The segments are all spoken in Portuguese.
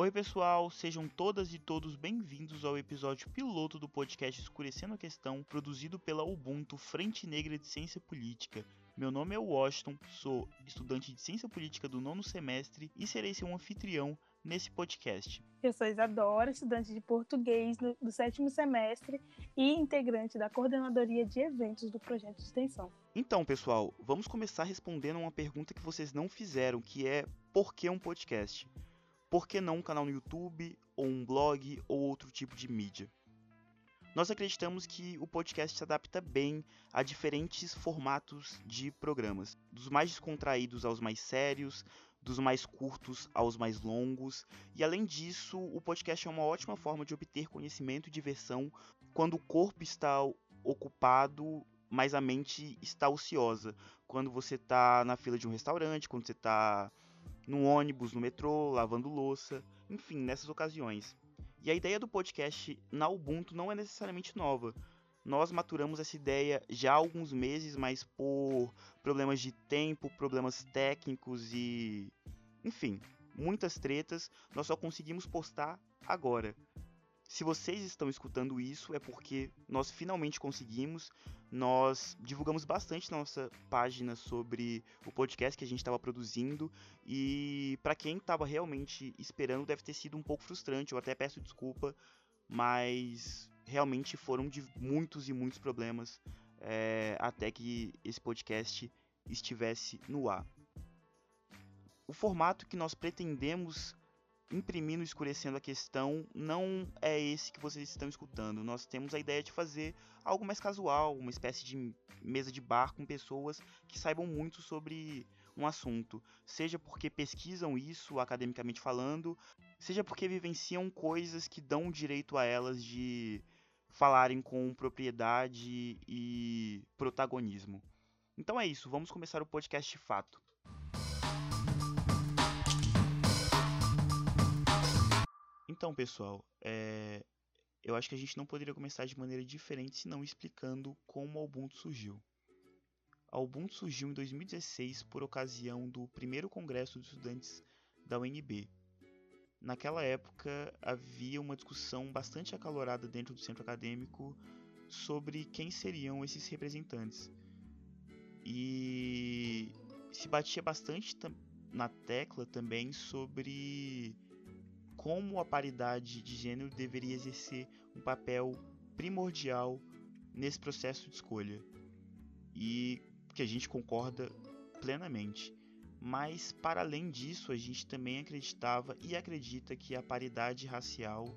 Oi, pessoal, sejam todas e todos bem-vindos ao episódio piloto do podcast Escurecendo a Questão, produzido pela Ubuntu Frente Negra de Ciência Política. Meu nome é Washington, sou estudante de Ciência Política do nono semestre e serei seu anfitrião nesse podcast. Eu sou Isadora, estudante de português no, do sétimo semestre e integrante da coordenadoria de eventos do projeto de extensão. Então, pessoal, vamos começar respondendo uma pergunta que vocês não fizeram, que é por que um podcast? Por que não um canal no YouTube, ou um blog, ou outro tipo de mídia? Nós acreditamos que o podcast se adapta bem a diferentes formatos de programas, dos mais descontraídos aos mais sérios, dos mais curtos aos mais longos, e além disso, o podcast é uma ótima forma de obter conhecimento e diversão quando o corpo está ocupado, mas a mente está ociosa. Quando você está na fila de um restaurante, quando você está no ônibus, no metrô, lavando louça, enfim, nessas ocasiões. E a ideia do podcast na Ubuntu não é necessariamente nova. Nós maturamos essa ideia já há alguns meses, mas por problemas de tempo, problemas técnicos e. enfim, muitas tretas, nós só conseguimos postar agora. Se vocês estão escutando isso, é porque nós finalmente conseguimos. Nós divulgamos bastante na nossa página sobre o podcast que a gente estava produzindo. E para quem estava realmente esperando, deve ter sido um pouco frustrante. Eu até peço desculpa, mas realmente foram de muitos e muitos problemas é, até que esse podcast estivesse no ar. O formato que nós pretendemos imprimindo, escurecendo a questão, não é esse que vocês estão escutando. Nós temos a ideia de fazer algo mais casual, uma espécie de mesa de bar com pessoas que saibam muito sobre um assunto, seja porque pesquisam isso academicamente falando, seja porque vivenciam coisas que dão direito a elas de falarem com propriedade e protagonismo. Então é isso, vamos começar o podcast de fato. Então, pessoal, é... eu acho que a gente não poderia começar de maneira diferente senão explicando como a Ubuntu surgiu. A Ubuntu surgiu em 2016 por ocasião do primeiro congresso dos estudantes da UNB. Naquela época havia uma discussão bastante acalorada dentro do centro acadêmico sobre quem seriam esses representantes. E se batia bastante na tecla também sobre como a paridade de gênero deveria exercer um papel primordial nesse processo de escolha. E que a gente concorda plenamente. Mas, para além disso, a gente também acreditava e acredita que a paridade racial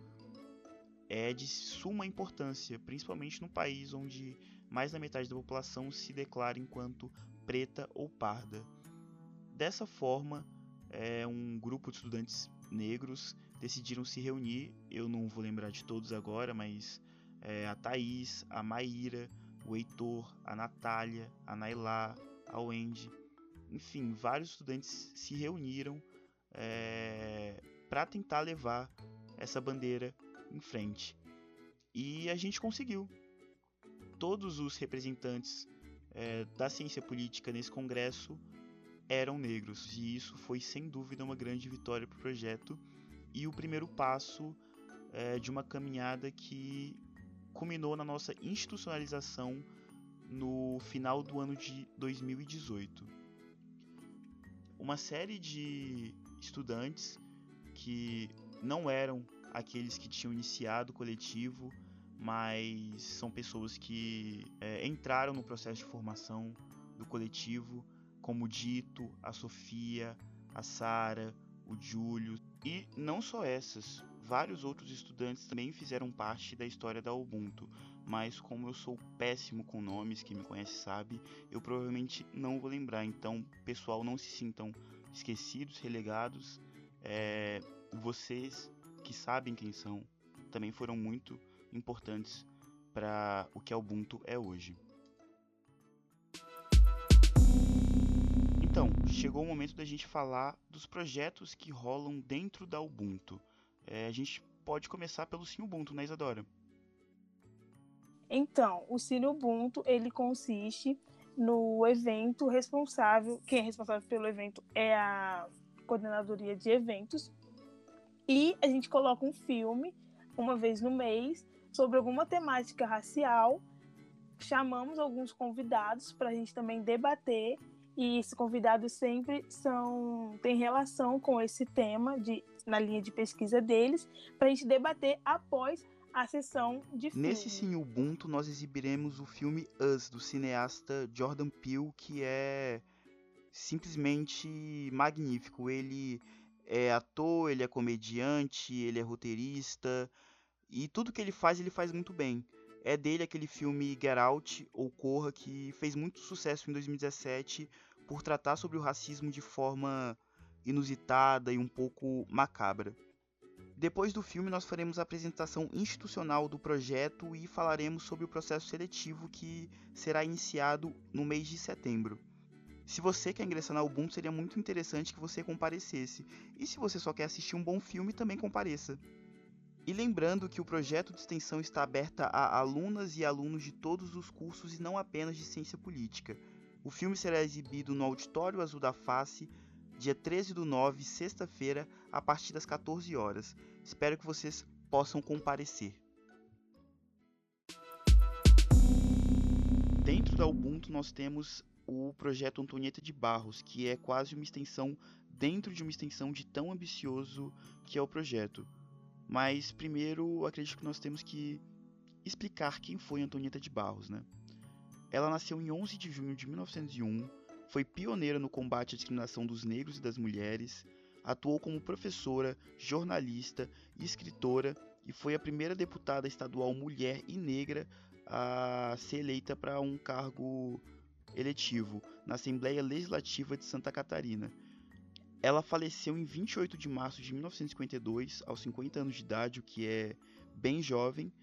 é de suma importância, principalmente num país onde mais da metade da população se declara enquanto preta ou parda. Dessa forma, é, um grupo de estudantes negros decidiram se reunir. Eu não vou lembrar de todos agora, mas é, a Thaís, a Maíra, o Heitor, a Natália, a Nailá, a Wendy, enfim, vários estudantes se reuniram é, para tentar levar essa bandeira em frente. E a gente conseguiu. Todos os representantes é, da ciência política nesse congresso eram negros, e isso foi sem dúvida uma grande vitória para o projeto e o primeiro passo é, de uma caminhada que culminou na nossa institucionalização no final do ano de 2018. Uma série de estudantes que não eram aqueles que tinham iniciado o coletivo, mas são pessoas que é, entraram no processo de formação do coletivo, como o Dito, a Sofia, a Sara, o Júlio, e não só essas, vários outros estudantes também fizeram parte da história da Ubuntu, mas como eu sou péssimo com nomes, quem me conhece sabe, eu provavelmente não vou lembrar, então pessoal não se sintam esquecidos, relegados, é, vocês que sabem quem são também foram muito importantes para o que a Ubuntu é hoje. Então, chegou o momento da gente falar dos projetos que rolam dentro da Ubuntu. É, a gente pode começar pelo Sim Ubuntu, né, Isadora? Então, o Cine Ubuntu, ele consiste no evento responsável, quem é responsável pelo evento é a coordenadoria de eventos, E a gente coloca um filme uma vez no mês sobre alguma temática racial. Chamamos alguns convidados para a gente também debater e esses convidados sempre são têm relação com esse tema de, na linha de pesquisa deles para a gente debater após a sessão de filme. Nesse Sim Ubuntu nós exibiremos o filme Us do cineasta Jordan Peele que é simplesmente magnífico. Ele é ator, ele é comediante, ele é roteirista e tudo que ele faz ele faz muito bem. É dele aquele filme Get Out ou Corra que fez muito sucesso em 2017 por tratar sobre o racismo de forma inusitada e um pouco macabra. Depois do filme, nós faremos a apresentação institucional do projeto e falaremos sobre o processo seletivo que será iniciado no mês de setembro. Se você quer ingressar na Ubuntu, seria muito interessante que você comparecesse. E se você só quer assistir um bom filme, também compareça. E lembrando que o projeto de extensão está aberto a alunas e alunos de todos os cursos e não apenas de ciência política. O filme será exibido no Auditório Azul da Face, dia 13 do 9, sexta-feira, a partir das 14 horas. Espero que vocês possam comparecer. Dentro da Ubuntu nós temos o projeto Antonieta de Barros, que é quase uma extensão dentro de uma extensão de tão ambicioso que é o projeto. Mas primeiro acredito que nós temos que explicar quem foi Antonieta de Barros, né? Ela nasceu em 11 de junho de 1901, foi pioneira no combate à discriminação dos negros e das mulheres, atuou como professora, jornalista e escritora e foi a primeira deputada estadual mulher e negra a ser eleita para um cargo eletivo na Assembleia Legislativa de Santa Catarina. Ela faleceu em 28 de março de 1952, aos 50 anos de idade, o que é bem jovem,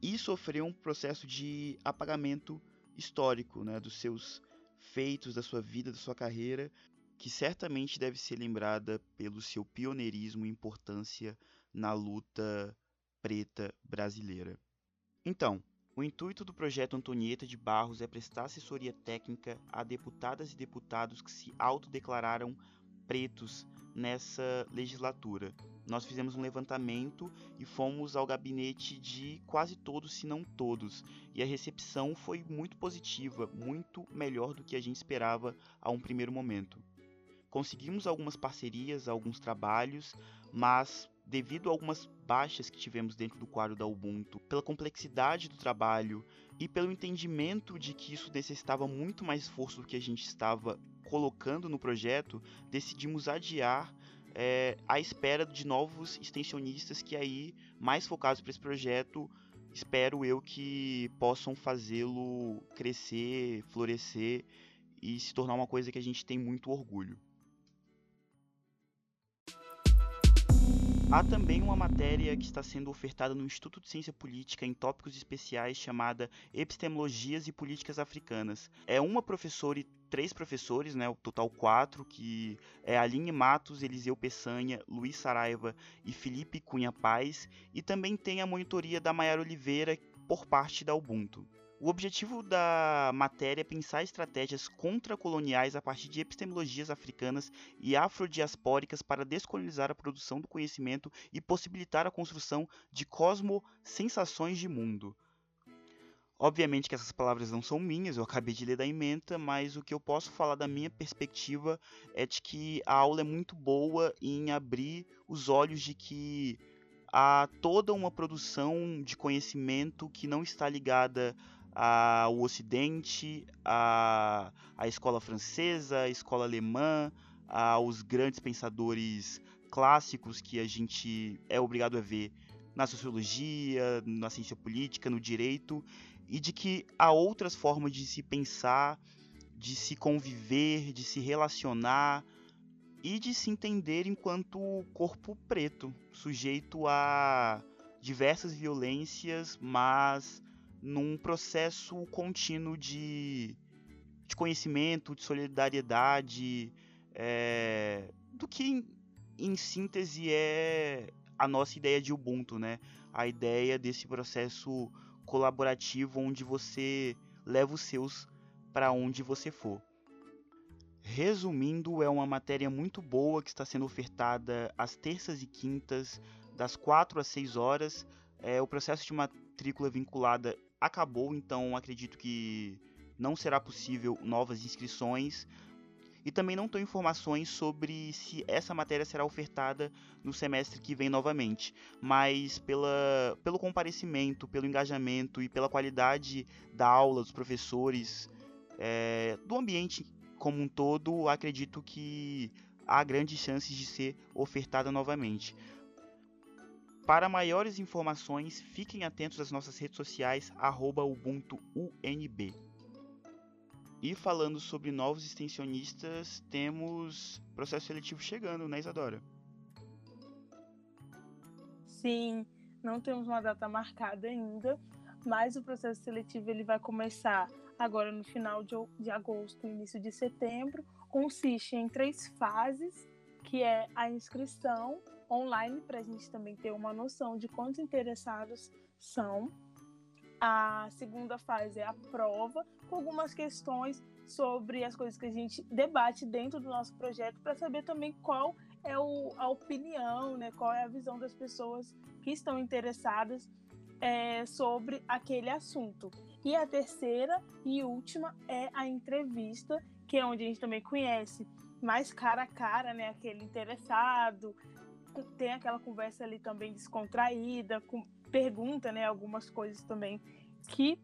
e sofreu um processo de apagamento histórico né, dos seus feitos, da sua vida, da sua carreira, que certamente deve ser lembrada pelo seu pioneirismo e importância na luta preta brasileira. Então, o intuito do projeto Antonieta de Barros é prestar assessoria técnica a deputadas e deputados que se autodeclararam pretos nessa legislatura. Nós fizemos um levantamento e fomos ao gabinete de quase todos, se não todos, e a recepção foi muito positiva, muito melhor do que a gente esperava a um primeiro momento. Conseguimos algumas parcerias, alguns trabalhos, mas devido a algumas baixas que tivemos dentro do quadro da Ubuntu, pela complexidade do trabalho e pelo entendimento de que isso necessitava muito mais esforço do que a gente estava colocando no projeto, decidimos adiar é, à espera de novos extensionistas que aí, mais focados para esse projeto, espero eu que possam fazê-lo crescer, florescer e se tornar uma coisa que a gente tem muito orgulho. Há também uma matéria que está sendo ofertada no Instituto de Ciência Política em tópicos especiais chamada Epistemologias e Políticas Africanas. É uma professora e três professores, né, o total quatro, que é Aline Matos, Eliseu Peçanha, Luiz Saraiva e Felipe Cunha Paz, e também tem a monitoria da Maiara Oliveira por parte da Ubuntu. O objetivo da matéria é pensar estratégias contracoloniais a partir de epistemologias africanas e afrodiaspóricas para descolonizar a produção do conhecimento e possibilitar a construção de cosmo-sensações de mundo. Obviamente que essas palavras não são minhas, eu acabei de ler da ementa, mas o que eu posso falar da minha perspectiva é de que a aula é muito boa em abrir os olhos de que há toda uma produção de conhecimento que não está ligada ao Ocidente, à, à escola francesa, à escola alemã, aos grandes pensadores clássicos que a gente é obrigado a ver na sociologia, na ciência política, no direito, e de que há outras formas de se pensar, de se conviver, de se relacionar e de se entender enquanto corpo preto, sujeito a diversas violências, mas num processo contínuo de, de conhecimento, de solidariedade, é, do que em, em síntese é a nossa ideia de Ubuntu, né? A ideia desse processo colaborativo onde você leva os seus para onde você for. Resumindo, é uma matéria muito boa que está sendo ofertada às terças e quintas, das 4 às 6 horas. É, o processo de matrícula vinculada acabou, então acredito que não será possível novas inscrições. E também não tenho informações sobre se essa matéria será ofertada no semestre que vem novamente. Mas pela, pelo comparecimento, pelo engajamento e pela qualidade da aula dos professores, é, do ambiente como um todo, acredito que há grandes chances de ser ofertada novamente. Para maiores informações, fiquem atentos às nossas redes sociais, UbuntuUNB. E falando sobre novos extensionistas, temos processo seletivo chegando, né, Isadora? Sim, não temos uma data marcada ainda, mas o processo seletivo ele vai começar agora no final de, de agosto, início de setembro. Consiste em três fases, que é a inscrição online, para a gente também ter uma noção de quantos interessados são. A segunda fase é a prova, com algumas questões sobre as coisas que a gente debate dentro do nosso projeto, para saber também qual é o, a opinião, né, qual é a visão das pessoas que estão interessadas é, sobre aquele assunto. E a terceira e última é a entrevista, que é onde a gente também conhece mais cara a cara, né, aquele interessado, tem aquela conversa ali também descontraída, com, pergunta, né, algumas coisas também que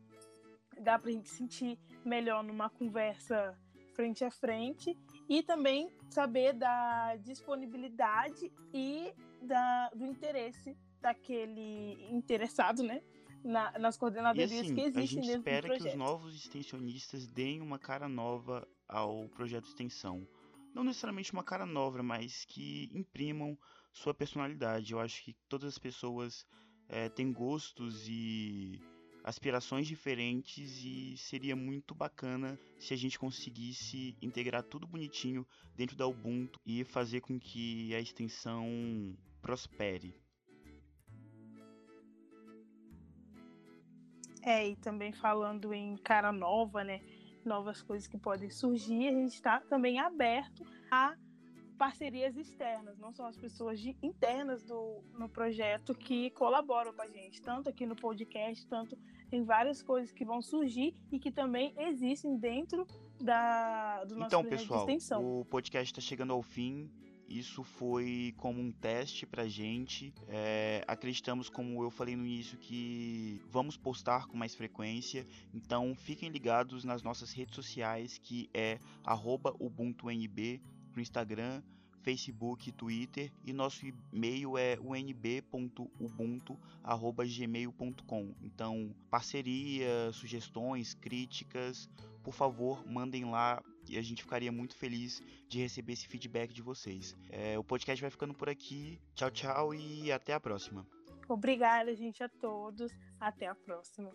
dá para a gente sentir melhor numa conversa frente a frente e também saber da disponibilidade e da, do interesse daquele interessado, né? Na, nas coordenadorias assim, que existem a gente espera que os novos extensionistas deem uma cara nova ao projeto de extensão. Não necessariamente uma cara nova, mas que imprimam sua personalidade. Eu acho que todas as pessoas é, têm gostos e aspirações diferentes e seria muito bacana se a gente conseguisse integrar tudo bonitinho dentro da Ubuntu e fazer com que a extensão prospere. É, e também falando em cara nova, né? Novas coisas que podem surgir, a gente está também aberto a parcerias externas, não são as pessoas de, internas do no projeto que colaboram com a gente, tanto aqui no podcast, tanto em várias coisas que vão surgir e que também existem dentro da, do nosso então, projeto pessoal, de extensão. O podcast está chegando ao fim. Isso foi como um teste pra gente. É, acreditamos, como eu falei no início, que vamos postar com mais frequência. Então fiquem ligados nas nossas redes sociais, que é UbuntuNB no Instagram, Facebook Twitter. E nosso e-mail é unb.ubuntu.gmail.com. Então, parceria, sugestões, críticas, por favor, mandem lá e a gente ficaria muito feliz de receber esse feedback de vocês. É, o podcast vai ficando por aqui. Tchau, tchau e até a próxima. Obrigada, gente, a todos. Até a próxima.